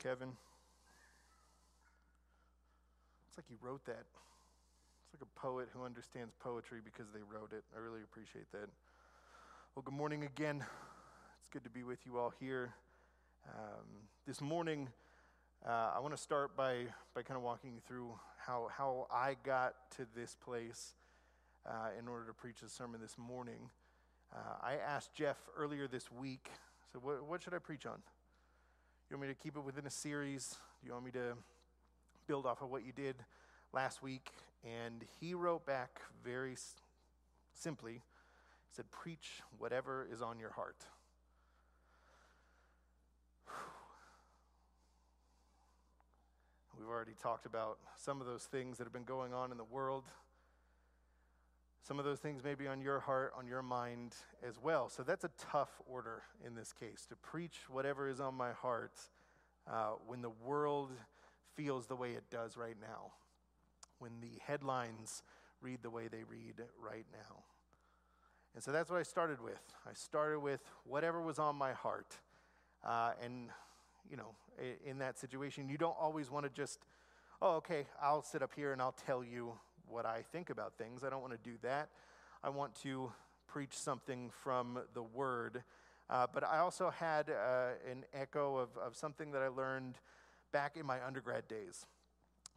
Kevin. It's like you wrote that. It's like a poet who understands poetry because they wrote it. I really appreciate that. Well, good morning again. It's good to be with you all here. Um, this morning, uh, I want to start by, by kind of walking you through how, how I got to this place uh, in order to preach a sermon this morning. Uh, I asked Jeff earlier this week, so what, what should I preach on? You want me to keep it within a series? Do you want me to build off of what you did last week? And he wrote back very simply, he said, Preach whatever is on your heart. We've already talked about some of those things that have been going on in the world. Some of those things may be on your heart, on your mind as well. So that's a tough order in this case to preach whatever is on my heart uh, when the world feels the way it does right now, when the headlines read the way they read right now. And so that's what I started with. I started with whatever was on my heart. Uh, and, you know, in that situation, you don't always want to just, oh, okay, I'll sit up here and I'll tell you what I think about things. I don't want to do that. I want to preach something from the Word. Uh, but I also had uh, an echo of, of something that I learned back in my undergrad days,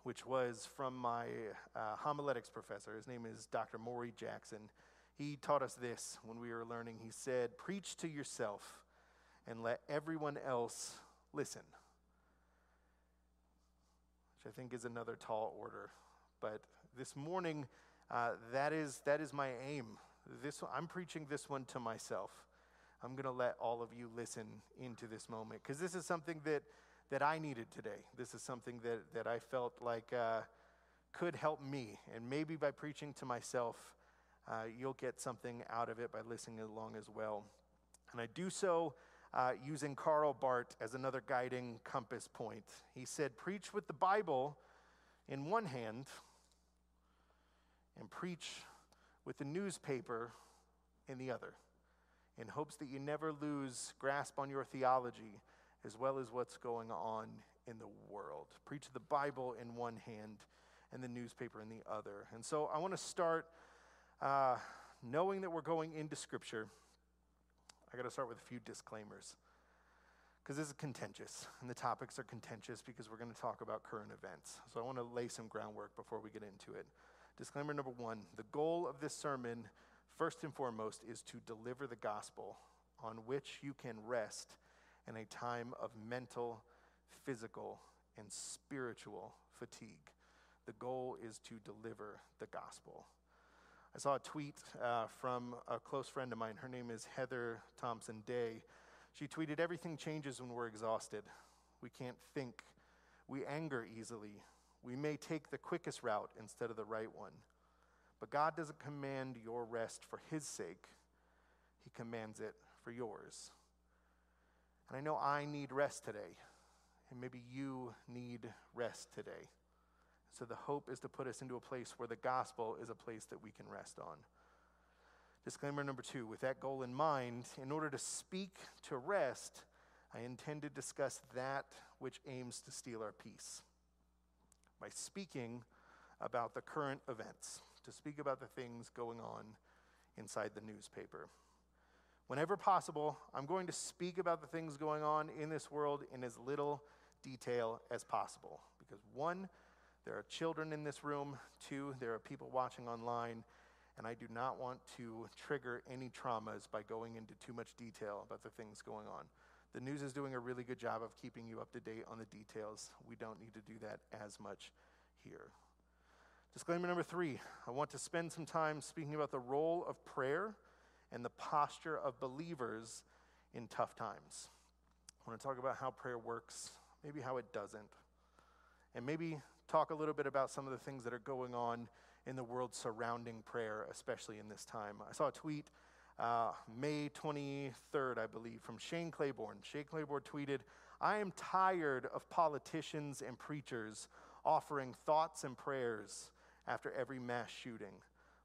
which was from my uh, homiletics professor. His name is Dr. Maury Jackson. He taught us this when we were learning. He said, Preach to yourself and let everyone else listen. Which I think is another tall order. But this morning, uh, that, is, that is my aim. This, I'm preaching this one to myself. I'm going to let all of you listen into this moment because this is something that, that I needed today. This is something that, that I felt like uh, could help me. And maybe by preaching to myself, uh, you'll get something out of it by listening along as well. And I do so uh, using Karl Barth as another guiding compass point. He said, Preach with the Bible in one hand and preach with the newspaper in the other in hopes that you never lose grasp on your theology as well as what's going on in the world. Preach the Bible in one hand and the newspaper in the other. And so I want to start uh, knowing that we're going into Scripture. I got to start with a few disclaimers because this is contentious and the topics are contentious because we're going to talk about current events. So I want to lay some groundwork before we get into it. Disclaimer number one the goal of this sermon first and foremost, is to deliver the gospel on which you can rest in a time of mental, physical, and spiritual fatigue. The goal is to deliver the gospel. I saw a tweet uh, from a close friend of mine. Her name is Heather Thompson Day. She tweeted Everything changes when we're exhausted. We can't think. We anger easily. We may take the quickest route instead of the right one. But God doesn't command your rest for His sake, He commands it for yours. And I know I need rest today, and maybe you need rest today. So the hope is to put us into a place where the gospel is a place that we can rest on. Disclaimer number two with that goal in mind, in order to speak to rest, I intend to discuss that which aims to steal our peace by speaking about the current events to speak about the things going on inside the newspaper. Whenever possible, I'm going to speak about the things going on in this world in as little detail as possible. Because one, there are children in this room. Two, there are people watching online. And I do not want to trigger any traumas by going into too much detail about the things going on. The news is doing a really good job of keeping you up to date on the details. We don't need to do that as much here. Disclaimer number three I want to spend some time speaking about the role of prayer and the posture of believers in tough times. I want to talk about how prayer works, maybe how it doesn't, and maybe talk a little bit about some of the things that are going on in the world surrounding prayer, especially in this time. I saw a tweet uh, May 23rd, I believe, from Shane Claiborne. Shane Claiborne tweeted, I am tired of politicians and preachers offering thoughts and prayers after every mass shooting,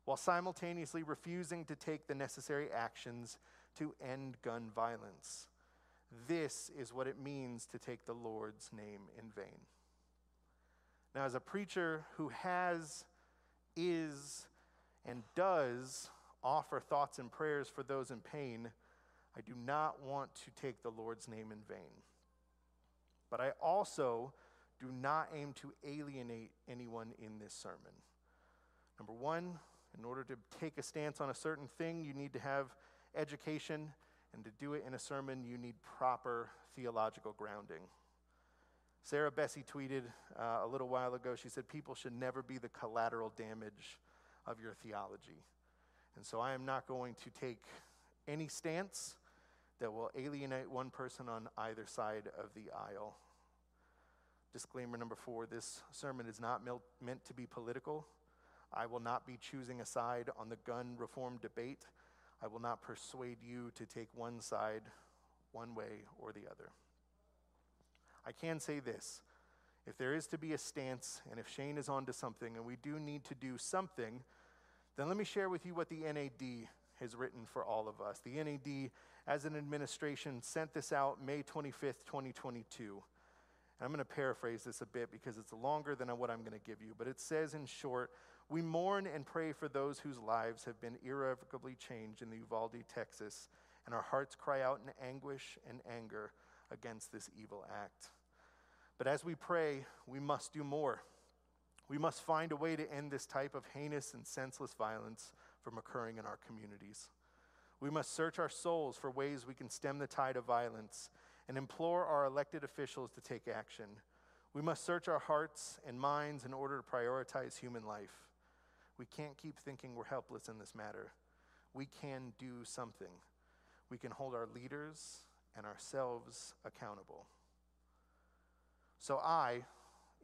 while simultaneously refusing to take the necessary actions to end gun violence. This is what it means to take the Lord's name in vain. Now, as a preacher who has, is, and does offer thoughts and prayers for those in pain, I do not want to take the Lord's name in vain. But I also do not aim to alienate anyone in this sermon. Number one, in order to take a stance on a certain thing, you need to have education, and to do it in a sermon, you need proper theological grounding. Sarah Bessey tweeted uh, a little while ago, she said, People should never be the collateral damage of your theology. And so I am not going to take any stance that will alienate one person on either side of the aisle. Disclaimer number four this sermon is not meant to be political. I will not be choosing a side on the gun reform debate. I will not persuade you to take one side one way or the other. I can say this if there is to be a stance, and if Shane is onto something, and we do need to do something, then let me share with you what the NAD has written for all of us. The NAD, as an administration, sent this out May 25th, 2022. And I'm going to paraphrase this a bit because it's longer than what I'm going to give you, but it says in short, we mourn and pray for those whose lives have been irrevocably changed in the Uvalde, Texas, and our hearts cry out in anguish and anger against this evil act. But as we pray, we must do more. We must find a way to end this type of heinous and senseless violence from occurring in our communities. We must search our souls for ways we can stem the tide of violence and implore our elected officials to take action. We must search our hearts and minds in order to prioritize human life. We can't keep thinking we're helpless in this matter. We can do something. We can hold our leaders and ourselves accountable. So, I,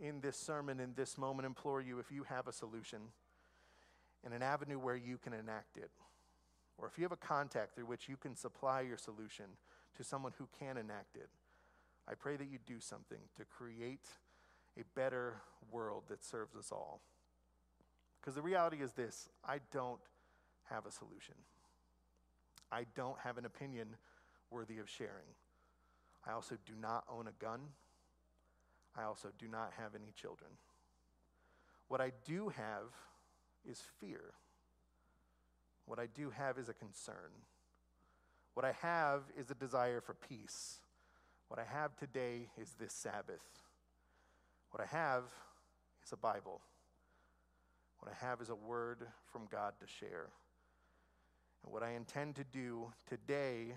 in this sermon, in this moment, implore you if you have a solution and an avenue where you can enact it, or if you have a contact through which you can supply your solution to someone who can enact it, I pray that you do something to create a better world that serves us all. Because the reality is this I don't have a solution. I don't have an opinion worthy of sharing. I also do not own a gun. I also do not have any children. What I do have is fear. What I do have is a concern. What I have is a desire for peace. What I have today is this Sabbath. What I have is a Bible. What I have is a word from God to share. And what I intend to do today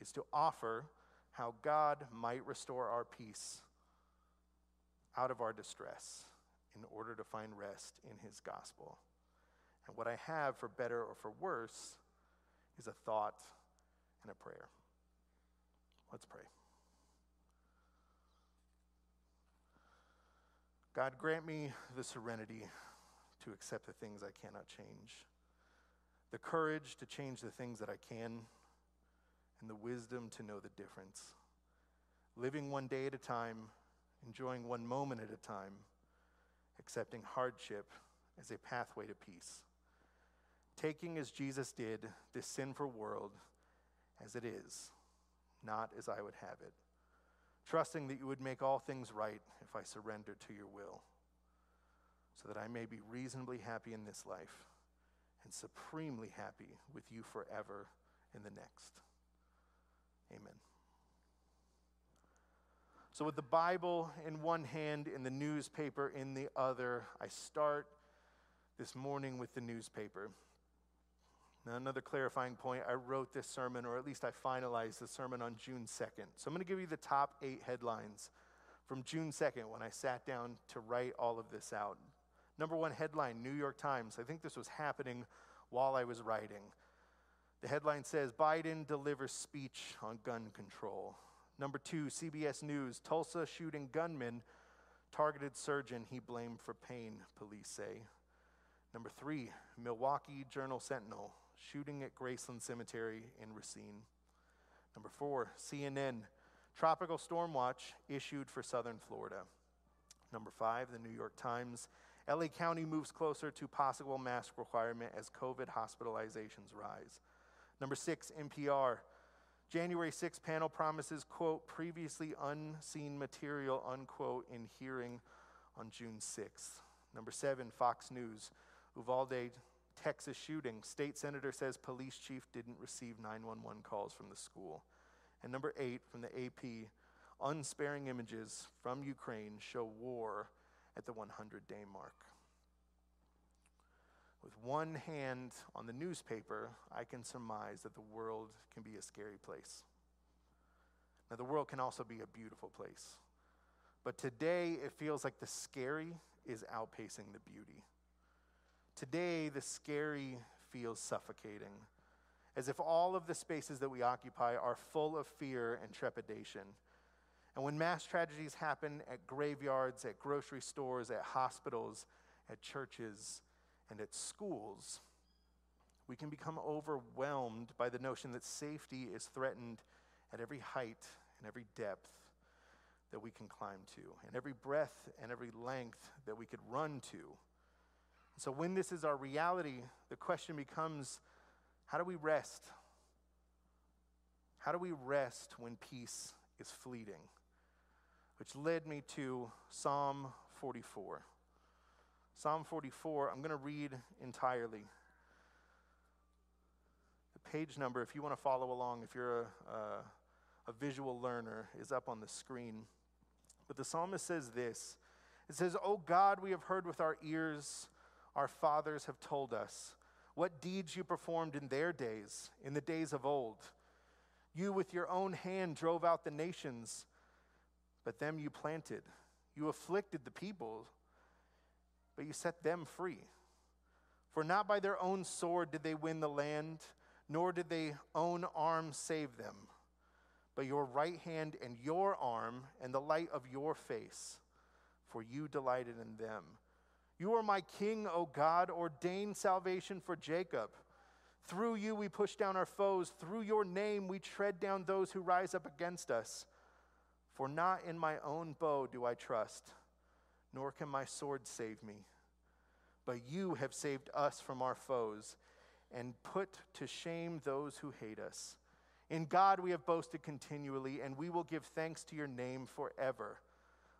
is to offer how God might restore our peace out of our distress in order to find rest in His gospel. And what I have, for better or for worse, is a thought and a prayer. Let's pray. God, grant me the serenity to accept the things I cannot change, the courage to change the things that I can, and the wisdom to know the difference. Living one day at a time, enjoying one moment at a time, accepting hardship as a pathway to peace. Taking as Jesus did this sinful world as it is, not as I would have it. Trusting that you would make all things right if I surrender to your will so that I may be reasonably happy in this life and supremely happy with you forever in the next. Amen. So, with the Bible in one hand and the newspaper in the other, I start this morning with the newspaper. Now, another clarifying point I wrote this sermon, or at least I finalized the sermon on June 2nd. So, I'm going to give you the top eight headlines from June 2nd when I sat down to write all of this out. Number one headline, New York Times. I think this was happening while I was writing. The headline says Biden delivers speech on gun control. Number two, CBS News Tulsa shooting gunman targeted surgeon he blamed for pain, police say. Number three, Milwaukee Journal Sentinel shooting at Graceland Cemetery in Racine. Number four, CNN tropical storm watch issued for southern Florida. Number five, the New York Times LA County moves closer to possible mask requirement as COVID hospitalizations rise. Number six, NPR. January 6 panel promises, quote, previously unseen material, unquote, in hearing on June 6th. Number seven, Fox News. Uvalde, Texas shooting. State senator says police chief didn't receive 911 calls from the school. And number eight, from the AP, unsparing images from Ukraine show war at the 100 day mark. With one hand on the newspaper, I can surmise that the world can be a scary place. Now, the world can also be a beautiful place. But today, it feels like the scary is outpacing the beauty. Today, the scary feels suffocating, as if all of the spaces that we occupy are full of fear and trepidation. And when mass tragedies happen at graveyards, at grocery stores, at hospitals, at churches, and at schools, we can become overwhelmed by the notion that safety is threatened at every height and every depth that we can climb to, and every breath and every length that we could run to. So, when this is our reality, the question becomes how do we rest? How do we rest when peace is fleeting? Which led me to Psalm 44. Psalm 44, I'm going to read entirely. The page number, if you want to follow along, if you're a, a, a visual learner, is up on the screen. But the psalmist says this It says, Oh God, we have heard with our ears, our fathers have told us what deeds you performed in their days, in the days of old. You with your own hand drove out the nations, but them you planted. You afflicted the people but you set them free. For not by their own sword did they win the land, nor did they own arms save them, but your right hand and your arm and the light of your face, for you delighted in them. You are my king, O God, ordain salvation for Jacob. Through you we push down our foes, through your name we tread down those who rise up against us. For not in my own bow do I trust nor can my sword save me. But you have saved us from our foes and put to shame those who hate us. In God we have boasted continually, and we will give thanks to your name forever.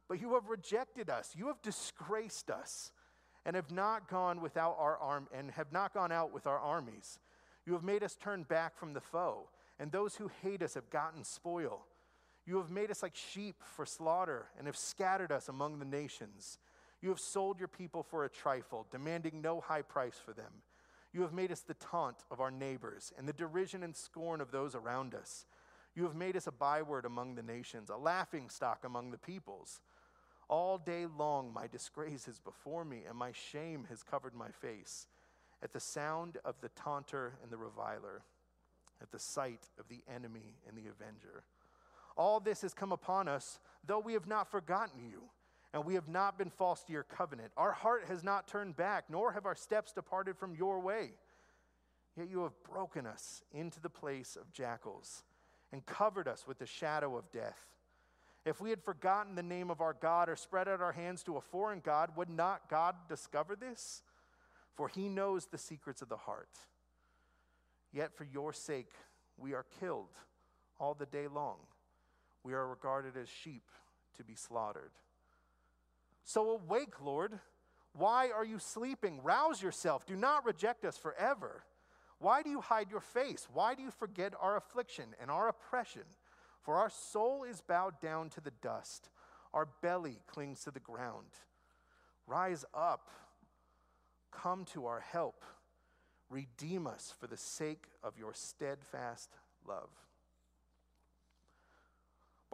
But you have rejected us, you have disgraced us, and have not gone without our arm and have not gone out with our armies. You have made us turn back from the foe, and those who hate us have gotten spoil. You have made us like sheep for slaughter and have scattered us among the nations. You have sold your people for a trifle, demanding no high price for them. You have made us the taunt of our neighbors and the derision and scorn of those around us. You have made us a byword among the nations, a laughing stock among the peoples. All day long, my disgrace is before me, and my shame has covered my face. At the sound of the taunter and the reviler, at the sight of the enemy and the avenger. All this has come upon us, though we have not forgotten you, and we have not been false to your covenant. Our heart has not turned back, nor have our steps departed from your way. Yet you have broken us into the place of jackals and covered us with the shadow of death. If we had forgotten the name of our God or spread out our hands to a foreign God, would not God discover this? For he knows the secrets of the heart. Yet for your sake we are killed all the day long we are regarded as sheep to be slaughtered. So awake, Lord. Why are you sleeping? Rouse yourself. Do not reject us forever. Why do you hide your face? Why do you forget our affliction and our oppression? For our soul is bowed down to the dust, our belly clings to the ground. Rise up, come to our help, redeem us for the sake of your steadfast love.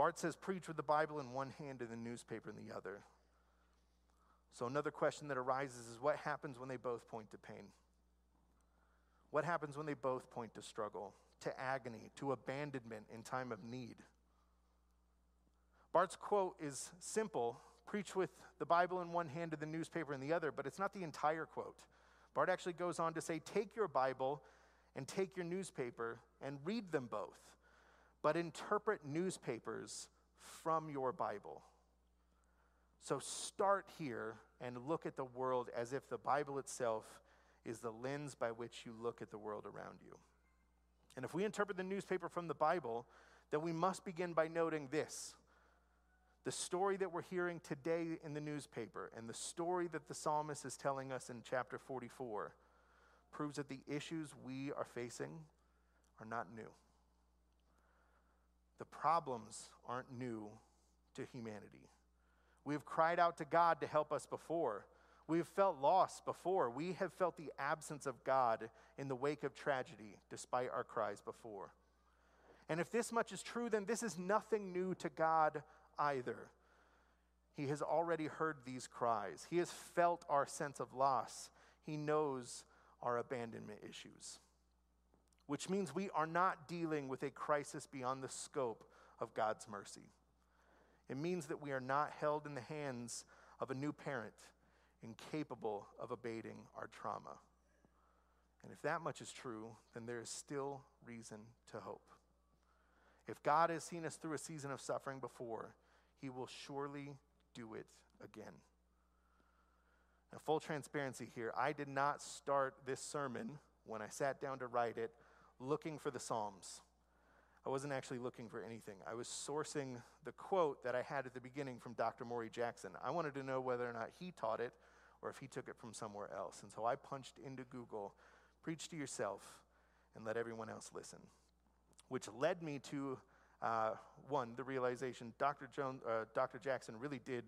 Barth says, preach with the Bible in one hand and the newspaper in the other. So, another question that arises is what happens when they both point to pain? What happens when they both point to struggle, to agony, to abandonment in time of need? Barth's quote is simple preach with the Bible in one hand and the newspaper in the other, but it's not the entire quote. Barth actually goes on to say, take your Bible and take your newspaper and read them both but interpret newspapers from your Bible. So start here and look at the world as if the Bible itself is the lens by which you look at the world around you. And if we interpret the newspaper from the Bible, then we must begin by noting this. The story that we're hearing today in the newspaper and the story that the psalmist is telling us in chapter 44 proves that the issues we are facing are not new. The problems aren't new to humanity. We have cried out to God to help us before. We have felt lost before. We have felt the absence of God in the wake of tragedy, despite our cries before. And if this much is true, then this is nothing new to God either. He has already heard these cries, He has felt our sense of loss, He knows our abandonment issues. Which means we are not dealing with a crisis beyond the scope of God's mercy. It means that we are not held in the hands of a new parent incapable of abating our trauma. And if that much is true, then there is still reason to hope. If God has seen us through a season of suffering before, he will surely do it again. Now, full transparency here, I did not start this sermon when I sat down to write it looking for the Psalms. I wasn't actually looking for anything. I was sourcing the quote that I had at the beginning from Dr. Maury Jackson. I wanted to know whether or not he taught it or if he took it from somewhere else. And so I punched into Google, preach to yourself, and let everyone else listen, which led me to uh, one, the realization Dr. Jones, uh, Dr. Jackson really did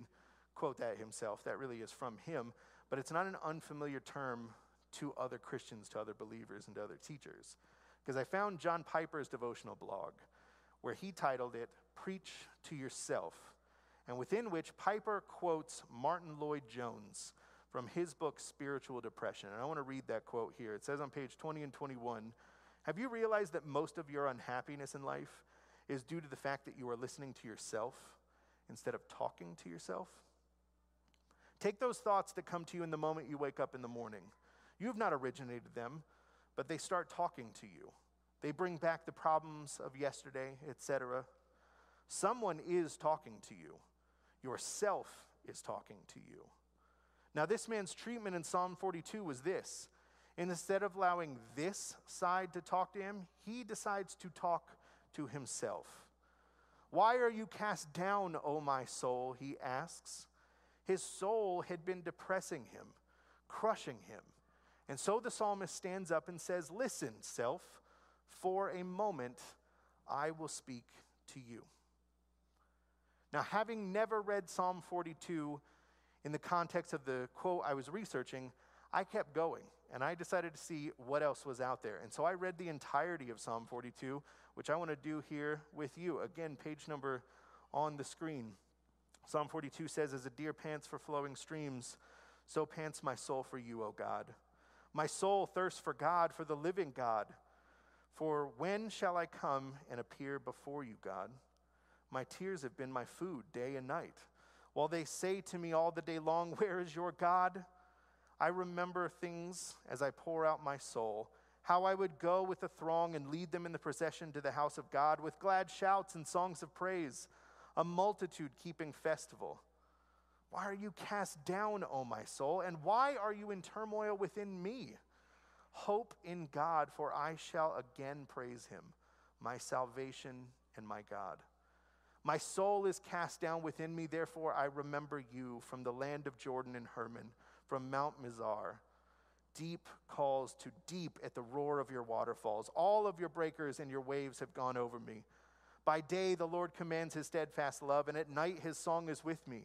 quote that himself. That really is from him, but it's not an unfamiliar term to other Christians, to other believers, and to other teachers. Because I found John Piper's devotional blog where he titled it Preach to Yourself, and within which Piper quotes Martyn Lloyd-Jones from his book Spiritual Depression. And I want to read that quote here. It says on page 20 and 21 Have you realized that most of your unhappiness in life is due to the fact that you are listening to yourself instead of talking to yourself? Take those thoughts that come to you in the moment you wake up in the morning. You have not originated them, but they start talking to you. They bring back the problems of yesterday, etc. Someone is talking to you. Yourself is talking to you. Now, this man's treatment in Psalm 42 was this. Instead of allowing this side to talk to him, he decides to talk to himself. Why are you cast down, O my soul? He asks. His soul had been depressing him, crushing him. And so the psalmist stands up and says, Listen, self, for a moment I will speak to you. Now, having never read Psalm 42 in the context of the quote I was researching, I kept going and I decided to see what else was out there. And so I read the entirety of Psalm 42, which I want to do here with you. Again, page number on the screen. Psalm 42 says, As a deer pants for flowing streams, so pants my soul for you, O God. My soul thirsts for God, for the living God. For when shall I come and appear before you, God? My tears have been my food day and night. While they say to me all the day long, Where is your God? I remember things as I pour out my soul, how I would go with the throng and lead them in the procession to the house of God with glad shouts and songs of praise, a multitude keeping festival. Why are you cast down, O my soul? And why are you in turmoil within me? Hope in God, for I shall again praise him, my salvation and my God. My soul is cast down within me, therefore I remember you from the land of Jordan and Hermon, from Mount Mizar. Deep calls to deep at the roar of your waterfalls. All of your breakers and your waves have gone over me. By day, the Lord commands his steadfast love, and at night, his song is with me,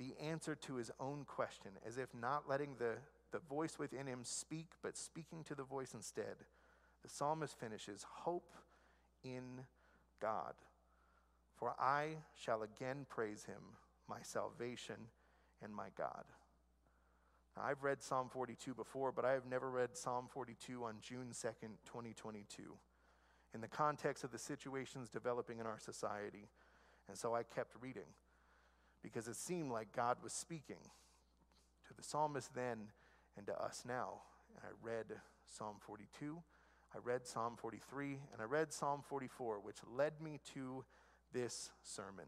the answer to his own question, as if not letting the, the voice within him speak, but speaking to the voice instead. The psalmist finishes Hope in God. For I shall again praise him, my salvation and my God. Now, I've read Psalm 42 before, but I have never read Psalm 42 on June 2nd, 2022. in the context of the situations developing in our society. And so I kept reading because it seemed like God was speaking to the psalmist then and to us now. And I read Psalm 42, I read Psalm 43, and I read Psalm 44, which led me to this sermon.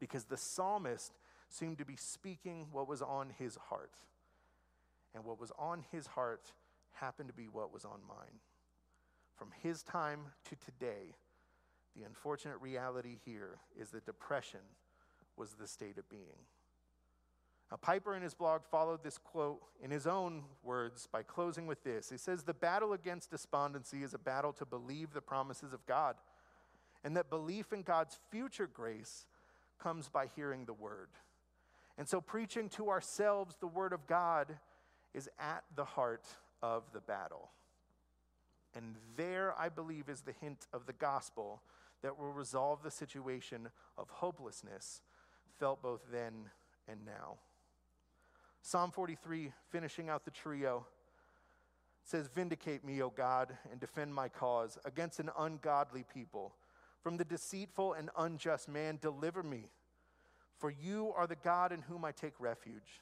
Because the psalmist seemed to be speaking what was on his heart. And what was on his heart happened to be what was on mine. From his time to today, the unfortunate reality here is that depression was the state of being. Now, Piper in his blog followed this quote in his own words by closing with this. He says, The battle against despondency is a battle to believe the promises of God, and that belief in God's future grace comes by hearing the word. And so, preaching to ourselves the word of God is at the heart of the battle. And there, I believe, is the hint of the gospel that will resolve the situation of hopelessness felt both then and now. Psalm 43, finishing out the trio, says, Vindicate me, O God, and defend my cause against an ungodly people. From the deceitful and unjust man, deliver me. For you are the God in whom I take refuge.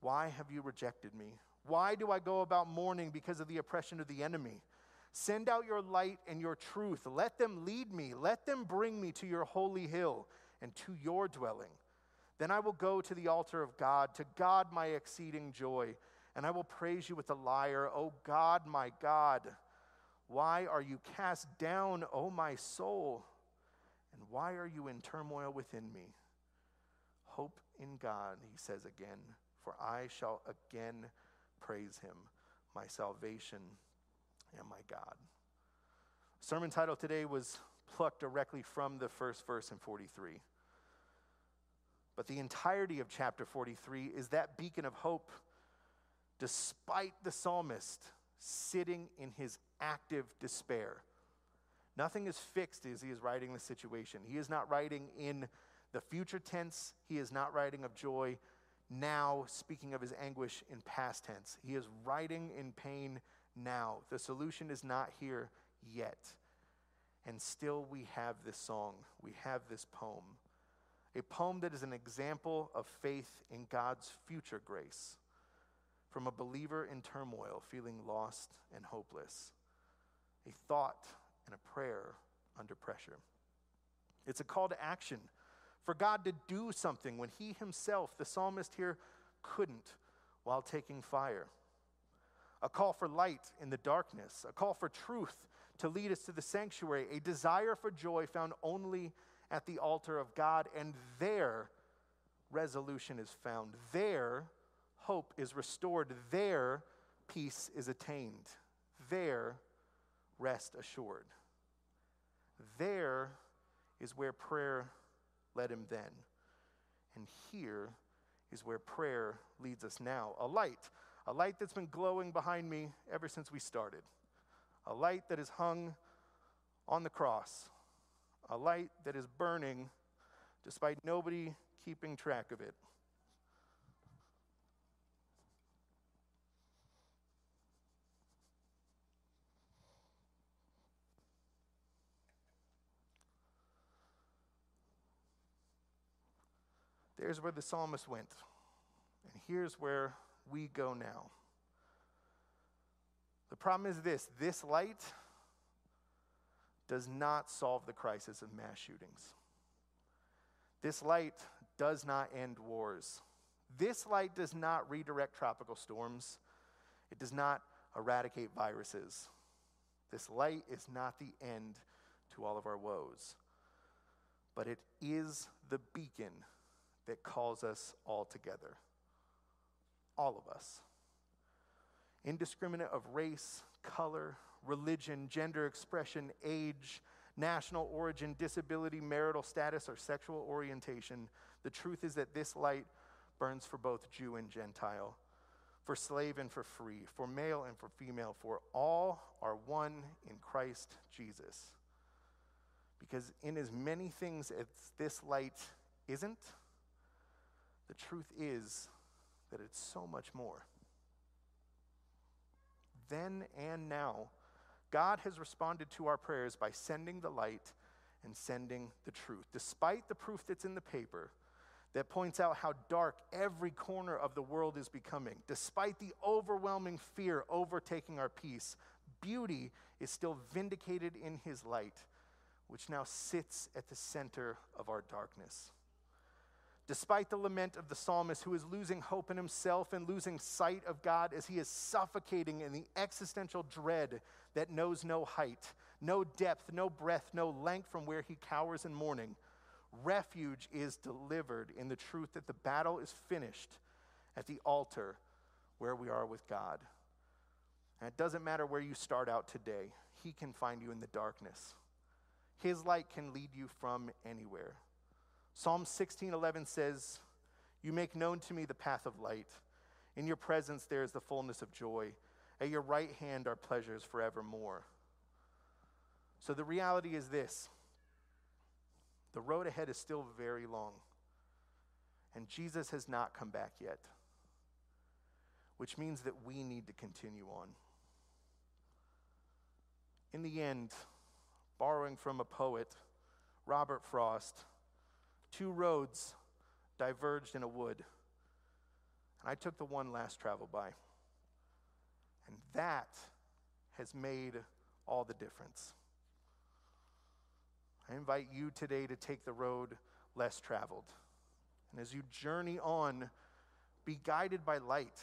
Why have you rejected me? Why do I go about mourning because of the oppression of the enemy? Send out your light and your truth. Let them lead me. Let them bring me to your holy hill and to your dwelling. Then I will go to the altar of God, to God my exceeding joy, and I will praise you with the lyre, O God, my God. Why are you cast down, O my soul? And why are you in turmoil within me? Hope in God, he says again, for I shall again praise him, my salvation and my God. Sermon title today was plucked directly from the first verse in 43. But the entirety of chapter 43 is that beacon of hope, despite the psalmist sitting in his active despair. Nothing is fixed as he is writing the situation. He is not writing in the future tense, he is not writing of joy now, speaking of his anguish in past tense. He is writing in pain now. The solution is not here yet. And still, we have this song, we have this poem. A poem that is an example of faith in God's future grace from a believer in turmoil, feeling lost and hopeless. A thought and a prayer under pressure. It's a call to action for God to do something when He Himself, the psalmist here, couldn't while taking fire. A call for light in the darkness, a call for truth to lead us to the sanctuary, a desire for joy found only at the altar of God, and there resolution is found. There hope is restored. There peace is attained. There rest assured. There is where prayer led him then. And here is where prayer leads us now a light, a light that's been glowing behind me ever since we started, a light that is hung on the cross, a light that is burning despite nobody keeping track of it. There's where the psalmist went. And here's where we go now. The problem is this this light does not solve the crisis of mass shootings. This light does not end wars. This light does not redirect tropical storms. It does not eradicate viruses. This light is not the end to all of our woes, but it is the beacon that calls us all together. All of us. Indiscriminate of race, color, religion, gender expression, age, national origin, disability, marital status, or sexual orientation, the truth is that this light burns for both Jew and Gentile, for slave and for free, for male and for female, for all are one in Christ Jesus. Because in as many things as this light isn't, the truth is that it's so much more. Then and now, God has responded to our prayers by sending the light and sending the truth. Despite the proof that's in the paper that points out how dark every corner of the world is becoming, despite the overwhelming fear overtaking our peace, beauty is still vindicated in his light, which now sits at the center of our darkness. Despite the lament of the psalmist who is losing hope in himself and losing sight of God as he is suffocating in the existential dread that knows no height, no depth, no breadth, no length from where he cowers in mourning, refuge is delivered in the truth that the battle is finished at the altar where we are with God. And it doesn't matter where you start out today, he can find you in the darkness. His light can lead you from anywhere. Psalm 16:11 says, "You make known to me the path of light. In your presence there is the fullness of joy. At your right hand are pleasures forevermore." So the reality is this. The road ahead is still very long. And Jesus has not come back yet. Which means that we need to continue on. In the end, borrowing from a poet, Robert Frost, Two roads diverged in a wood. And I took the one last travel by. And that has made all the difference. I invite you today to take the road less traveled. And as you journey on, be guided by light,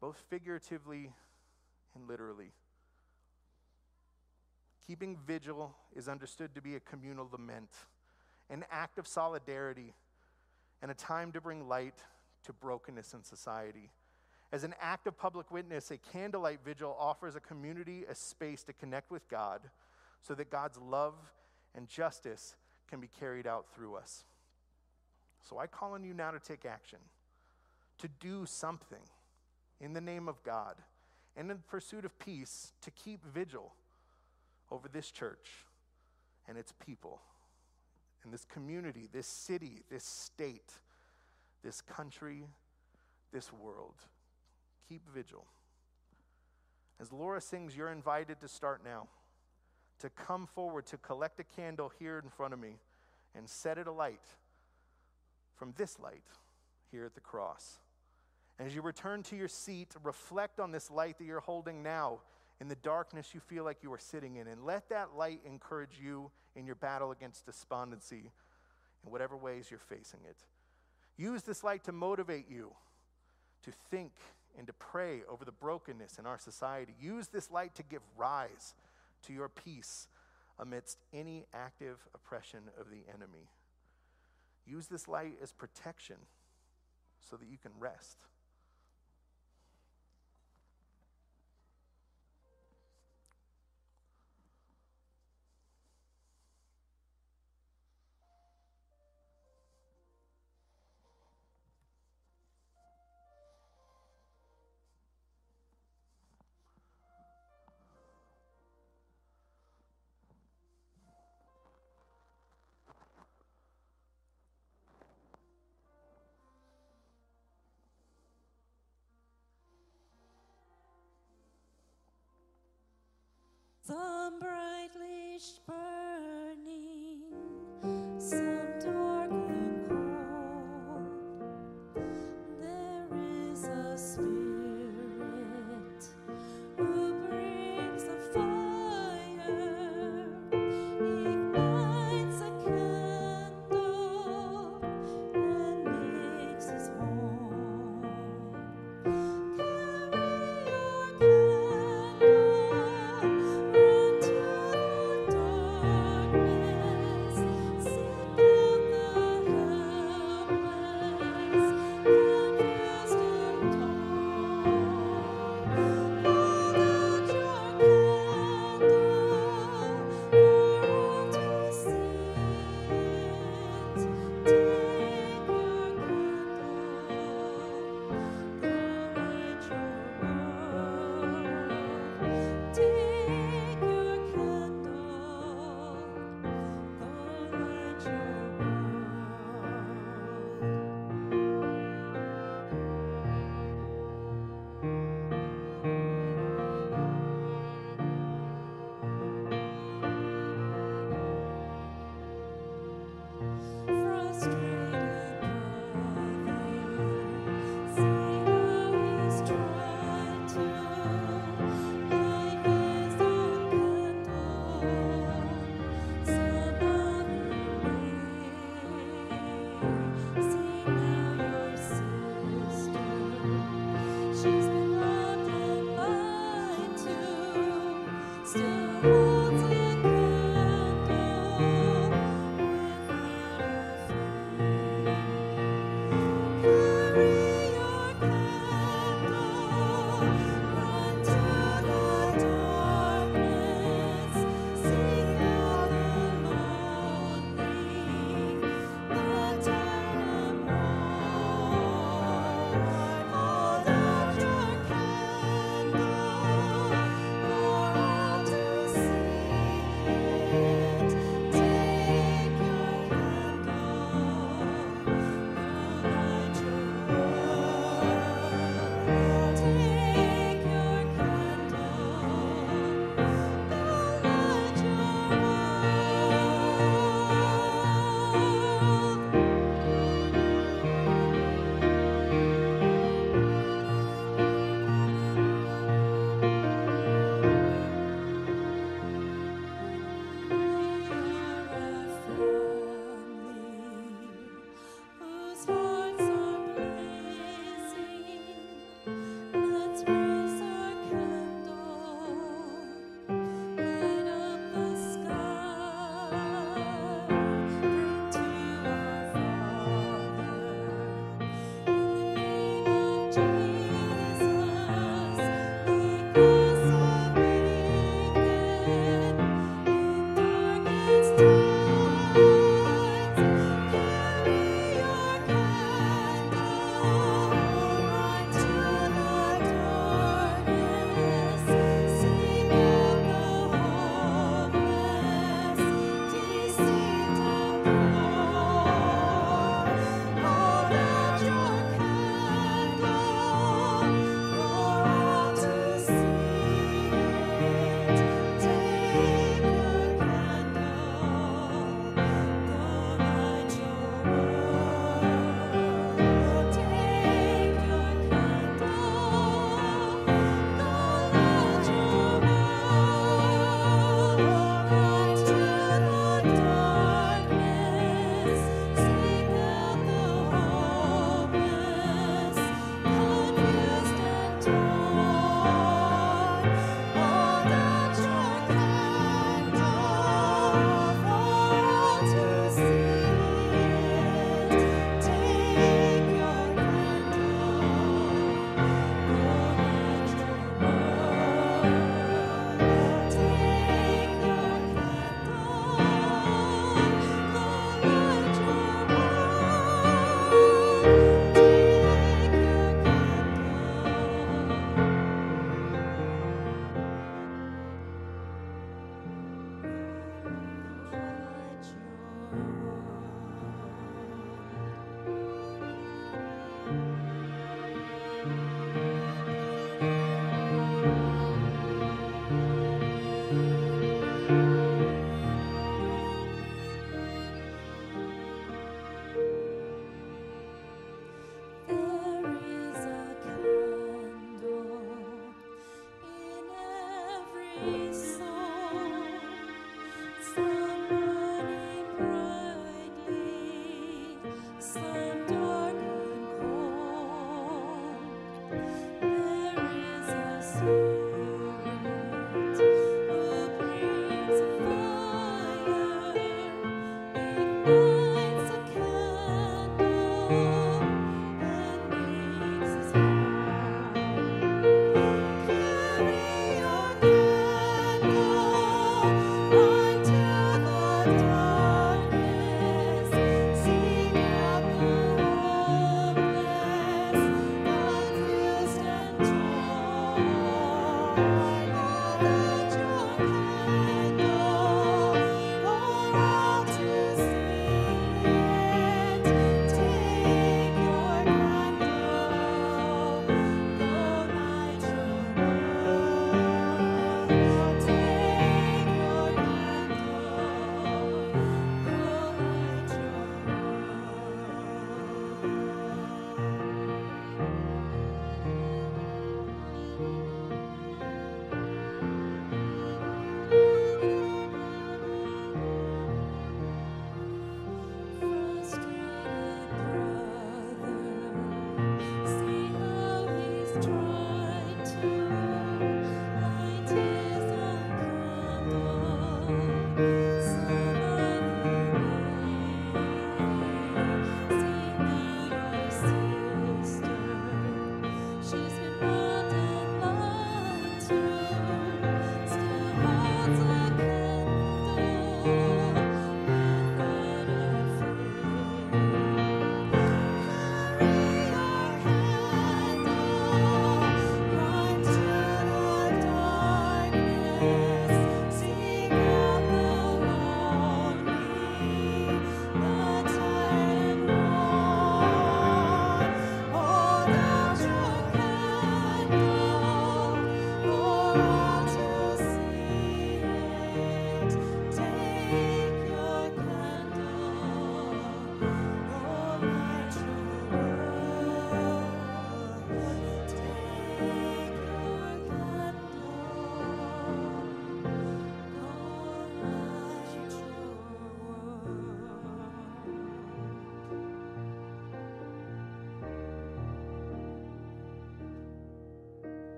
both figuratively and literally. Keeping vigil is understood to be a communal lament an act of solidarity, and a time to bring light to brokenness in society. As an act of public witness, a candlelight vigil offers a community a space to connect with God so that God's love and justice can be carried out through us. So I call on you now to take action, to do something in the name of God, and in pursuit of peace, to keep vigil over this church and its people in this community, this city, this state, this country, this world. Keep vigil. As Laura sings, you're invited to start now, to come forward, to collect a candle here in front of me and set it alight from this light here at the cross. As you return to your seat, reflect on this light that you're holding now in the darkness you feel like you are sitting in. And let that light encourage you in your battle against despondency in whatever ways you're facing it. Use this light to motivate you to think and to pray over the brokenness in our society. Use this light to give rise to your peace amidst any active oppression of the enemy. Use this light as protection so that you can rest. Some brightly burning,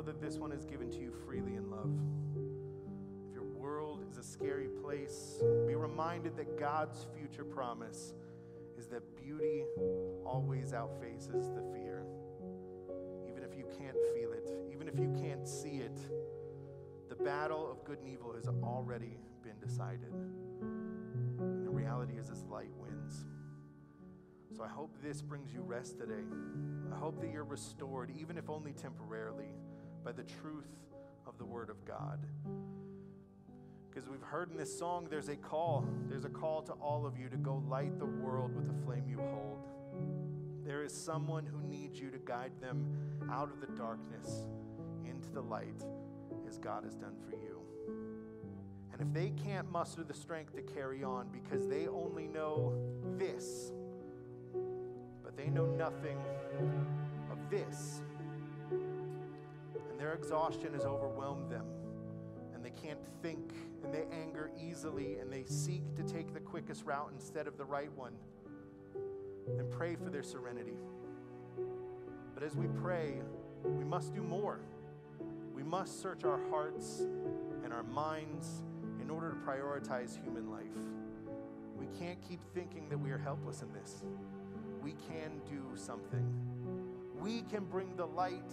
know that this one is given to you freely in love. If your world is a scary place, be reminded that God's future promise is that beauty always outfaces the fear. Even if you can't feel it, even if you can't see it, the battle of good and evil has already been decided. And the reality is, this light wins. So I hope this brings you rest today. I hope that you're restored, even if only temporarily, by the truth of the Word of God. Because we've heard in this song, there's a call. There's a call to all of you to go light the world with the flame you hold. There is someone who needs you to guide them out of the darkness into the light as God has done for you. And if they can't muster the strength to carry on because they only know this, but they know nothing of this. Their exhaustion has overwhelmed them, and they can't think, and they anger easily, and they seek to take the quickest route instead of the right one. Then pray for their serenity. But as we pray, we must do more. We must search our hearts and our minds in order to prioritize human life. We can't keep thinking that we are helpless in this we can do something. We can bring the light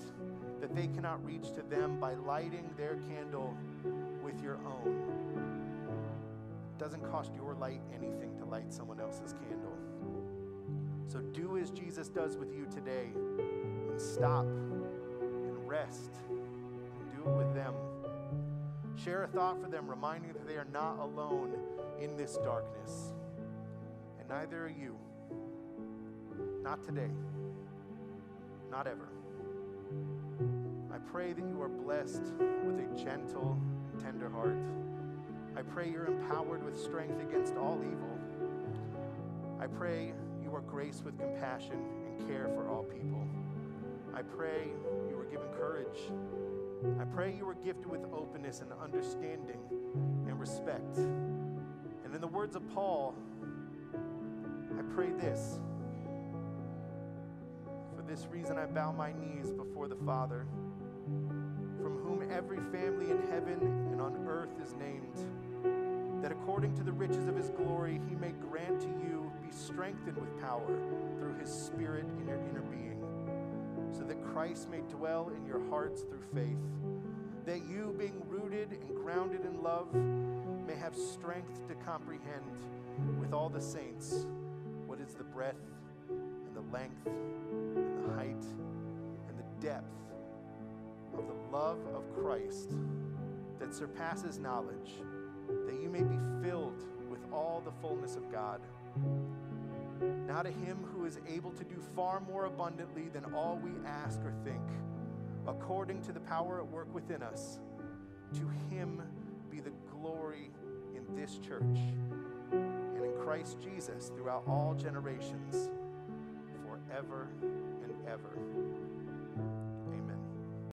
that they cannot reach to them by lighting their candle with your own. It doesn't cost your light anything to light someone else's candle. So do as Jesus does with you today and stop and rest and do it with them. Share a thought for them, reminding them that they are not alone in this darkness. And neither are you. Not today. Not ever. I pray that you are blessed with a gentle and tender heart. I pray you're empowered with strength against all evil. I pray you are graced with compassion and care for all people. I pray you are given courage. I pray you are gifted with openness and understanding and respect. And in the words of Paul, I pray this. For this reason, I bow my knees before the Father, from whom every family in heaven and on earth is named, that according to the riches of his glory, he may grant to you be strengthened with power through his Spirit in your inner being, so that Christ may dwell in your hearts through faith, that you, being rooted and grounded in love, may have strength to comprehend with all the saints what is the breadth and the length and the height and the depth love of Christ that surpasses knowledge, that you may be filled with all the fullness of God. Now to him who is able to do far more abundantly than all we ask or think, according to the power at work within us, to him be the glory in this church and in Christ Jesus throughout all generations, forever and ever.